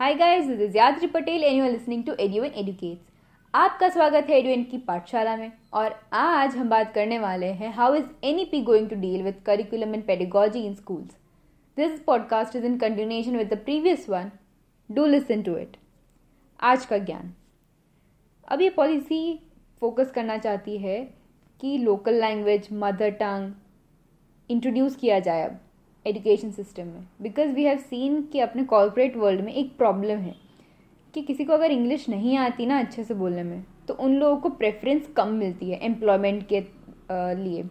Hi guys this is Yatri Patel and you are listening to एडुएन educates आपका स्वागत है एडुएन की पाठशाला में और आज हम बात करने वाले हैं how is NEP going to deal with curriculum and pedagogy in schools this podcast is in continuation with the previous one do listen to it आज का ज्ञान। अब ये पॉलिसी फोकस करना चाहती है कि local language mother tongue introduce किया जाए अब। एजुकेशन सिस्टम में। बिकॉज़ वी हैव सीन कि अपने कॉरपोरेट वर्ल्ड में एक प्रॉब्लम है कि किसी को अगर इंग्लिश नहीं आती ना अच्छे से बोलने में तो उन लोगों को प्रेफरेंस कम मिलती है एम्प्लॉयमेंट के लिए।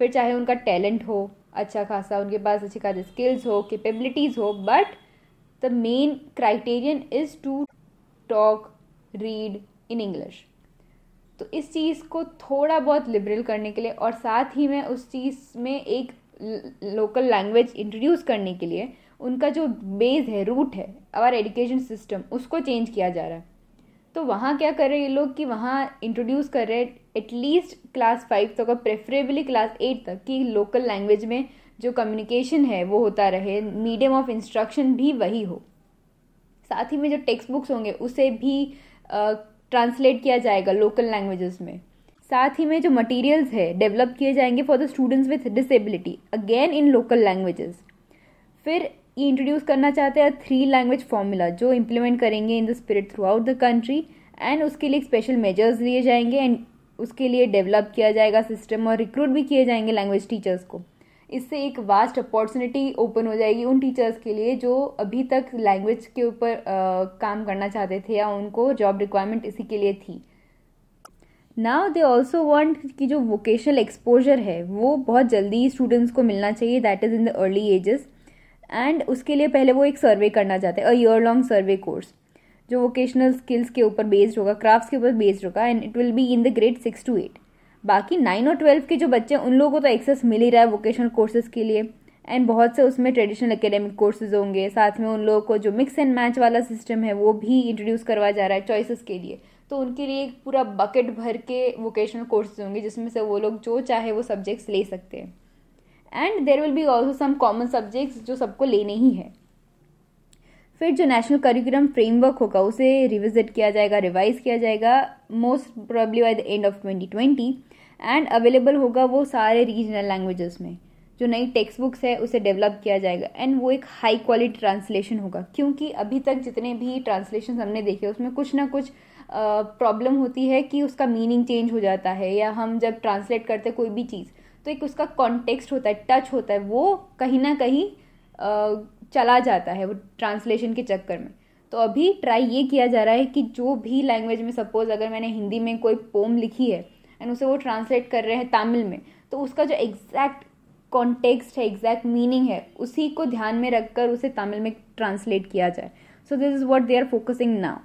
फिर चाहे उनका टैलेंट हो अच्छा खासा, उनके पास अच्छी खासी स्किल्स हो कैपेबिलिटीज़ हो but the main criterion is to talk read in English तो इस चीज़ को थोड़ा बहुत लिबरल करने के लिए, और साथ ही में उस चीज़ में एक लोकल लैंग्वेज इंट्रोड्यूस करने के लिए उनका जो बेस है रूट है आवर एजुकेशन सिस्टम उसको चेंज किया जा रहा है। तो वहाँ क्या कर रहे हैं ये लोग कि वहाँ इंट्रोड्यूस कर रहे हैं एटलीस्ट क्लास फाइव तक और प्रेफरेबली क्लास एट तक कि लोकल लैंग्वेज में जो कम्युनिकेशन है, वो होता रहे मीडियम ऑफ़ इंस्ट्रक्शन भी वही हो। साथ ही में जो टेक्स्ट बुक्स होंगे, उसे भी ट्रांसलेट किया जाएगा लोकल लैंग्वेजेस में। साथ ही में जो मटेरियल्स है डेवलप किए जाएँगे for the students with disability again in local languages फिर ये इंट्रोड्यूस करना चाहते हैं थ्री लैंग्वेज फॉर्मूला जो इम्प्लीमेंट करेंगे in the spirit throughout the country and उसके लिए स्पेशल मेजर्स लिए जाएँगे एंड उसके लिए डेवलप किया जाएगा सिस्टम और रिक्रूट भी किए जाएँगे लैंग्वेज टीचर्स को. इससे एक वास्ट अपॉर्चुनिटी ओपन हो जाएगी उन टीचर्स के लिए जो अभी तक लैंग्वेज के ऊपर काम करना चाहते थे या उनको जॉब रिक्वायरमेंट इसी के लिए थी. नाउ दे ऑल्सो वॉन्ट कि जो वोकेशनल एक्सपोजर है, वो बहुत जल्दी स्टूडेंट्स को मिलना चाहिए that is in the early ages and उसके लिए पहले वो एक सर्वे करना चाहते हैं a year long survey course जो वोकेशनल स्किल्स के ऊपर बेस्ड होगा क्राफ्ट्स के ऊपर बेस्ड होगा and it will be in the grade six to eight बाकी नाइन और ट्वेल्व के जो बच्चे हैं, उन लोगों को तो एक्सेस मिल ही रहा है वोकेशनल कोर्सेज के लिए. एंड बहुत से उसमें ट्रेडिशनल एकेडमिक कोर्सेज होंगे, साथ में उन लोगों को जो मिक्स एंड मैच वाला सिस्टम है, वो भी इंट्रोड्यूस करवाया जा रहा है चॉइसेस के लिए. तो उनके लिए एक पूरा बकेट भर के वोकेशनल कोर्सेज होंगे, जिसमें से वो लोग जो चाहे वो सब्जेक्ट्स ले सकते हैं। And there will be also some common subjects जो सबको लेने ही है। फिर जो नेशनल करिकुलम फ्रेमवर्क होगा, उसे रिविजिट किया जाएगा रिवाइज किया जाएगा most probably by the end of 2020 and available होगा वो सारे रीजनल लैंग्वेजेस में। जो नई टेक्स्ट बुक्स है, उसे डेवलप किया जाएगा। एंड वो एक हाई क्वालिटी ट्रांसलेशन होगा, क्योंकि अभी तक जितने भी ट्रांसलेशन हमने देखे, उसमें कुछ ना कुछ प्रॉब्लम होती है कि उसका मीनिंग चेंज हो जाता है या हम जब ट्रांसलेट करते कोई भी चीज़ तो एक उसका कॉन्टेक्स्ट होता है टच होता है, वो कहीं ना कहीं चला जाता है वो ट्रांसलेशन के चक्कर में। तो अभी ट्राई ये किया जा रहा है कि जो भी लैंग्वेज में सपोज़ अगर मैंने हिंदी में कोई पोम लिखी है एंड उसे वो ट्रांसलेट कर रहे हैं तमिल में तो उसका जो एग्जैक्ट कॉन्टेक्स्ट है एग्जैक्ट मीनिंग है, उसी को ध्यान में रखकर उसे तमिल में ट्रांसलेट किया जाए। So this is what they are focusing now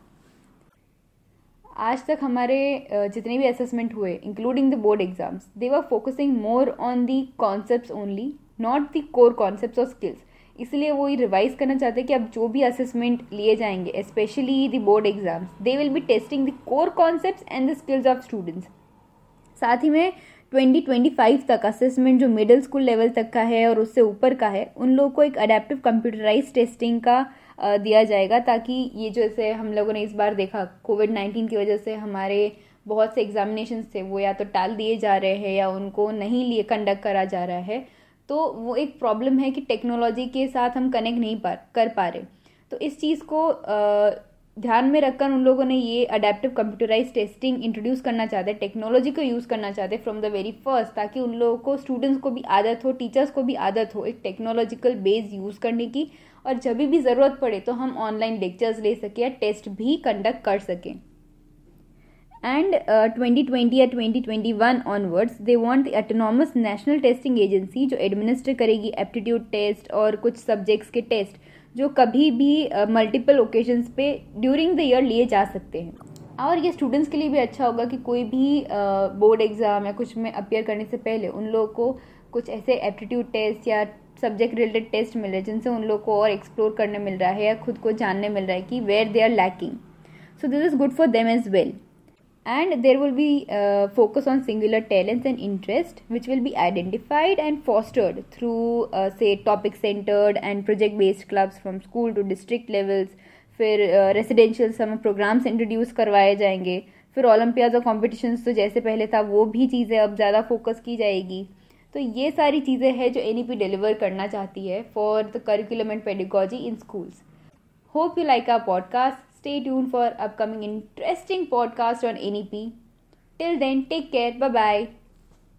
आज तक हमारे जितने भी असेसमेंट हुए including the board exams they were focusing more on the concept only not the core concept और स्किल्स इसलिए वो ये रिवाइज करना चाहते हैं कि अब जो भी असेसमेंट लिए जाएँगे specially the board exams they will be testing the core concept and the skills of students साथ ही में 2025 तक असेसमेंट जो मिडिल स्कूल लेवल तक का है और उससे ऊपर का है, उन लोगों को एक अडेप्टिव कंप्यूटराइज टेस्टिंग का दिया जाएगा ताकि ये जैसे हम लोगों ने इस बार देखा कोविड नाइन्टीन की वजह से हमारे बहुत से एग्जामिनेशन थे, वो या तो टाल दिए जा रहे हैं या उनको नहीं लिए कंडक्ट करा जा रहा है। तो वो एक प्रॉब्लम है कि टेक्नोलॉजी के साथ हम कनेक्ट नहीं पा, कर पा रहे। तो इस चीज़ को ध्यान में रखकर उन लोगों ने ये अडेप्टिव कंप्यूटराइज टेस्टिंग इंट्रोड्यूस करना चाहते हैं टेक्नोलॉजी को यूज़ करना चाहते हैं फ्रॉम द वेरी फ़र्स्ट ताकि उन लोगों को स्टूडेंट्स को भी आदत हो टीचर्स को भी आदत हो एक टेक्नोलॉजिकल बेस यूज़ करने की। और जब भी ज़रूरत पड़े तो हम ऑनलाइन लेक्चर्स ले सकें या टेस्ट भी कंडक्ट कर सकें। एंड ट्वेंटी ट्वेंटी या twenty twenty one onwards they want autonomous national testing agency जो एडमिनिस्टर करेगी एप्टीट्यूड टेस्ट और कुछ सब्जेक्ट्स के टेस्ट जो कभी भी मल्टीपल ओकेजन्स पे ड्यूरिंग द ईयर लिए जा सकते हैं। और ये स्टूडेंट्स के लिए भी अच्छा होगा कि कोई भी बोर्ड एग्ज़ाम या कुछ में अपियर करने से पहले उन लोगों को कुछ ऐसे एप्टीट्यूड टेस्ट या सब्जेक्ट रिलेटेड टेस्ट मिल रहे हैं जिनसे उन लोग को और एक्सप्लोर करने मिल रहा है या खुद को जानने मिल रहा है कि where they are lacking so this is good for them as well and there will be uh, focus on singular talents and interest which will be identified and fostered through uh, say topic centered and project based clubs from school to district levels फिर residential summer programmes introduce करवाए जाएँगे फिर ओलंपियाज और competitions तो जैसे पहले था वो भी चीज़ें अब ज़्यादा फोकस की जाएगी तो ये सारी चीज़ें हैं जो एन डिलीवर करना चाहती है for the curriculum and pedagogy in schools hope you like our podcast Stay tuned for upcoming interesting podcast on NEP. Till then, take care. Bye bye.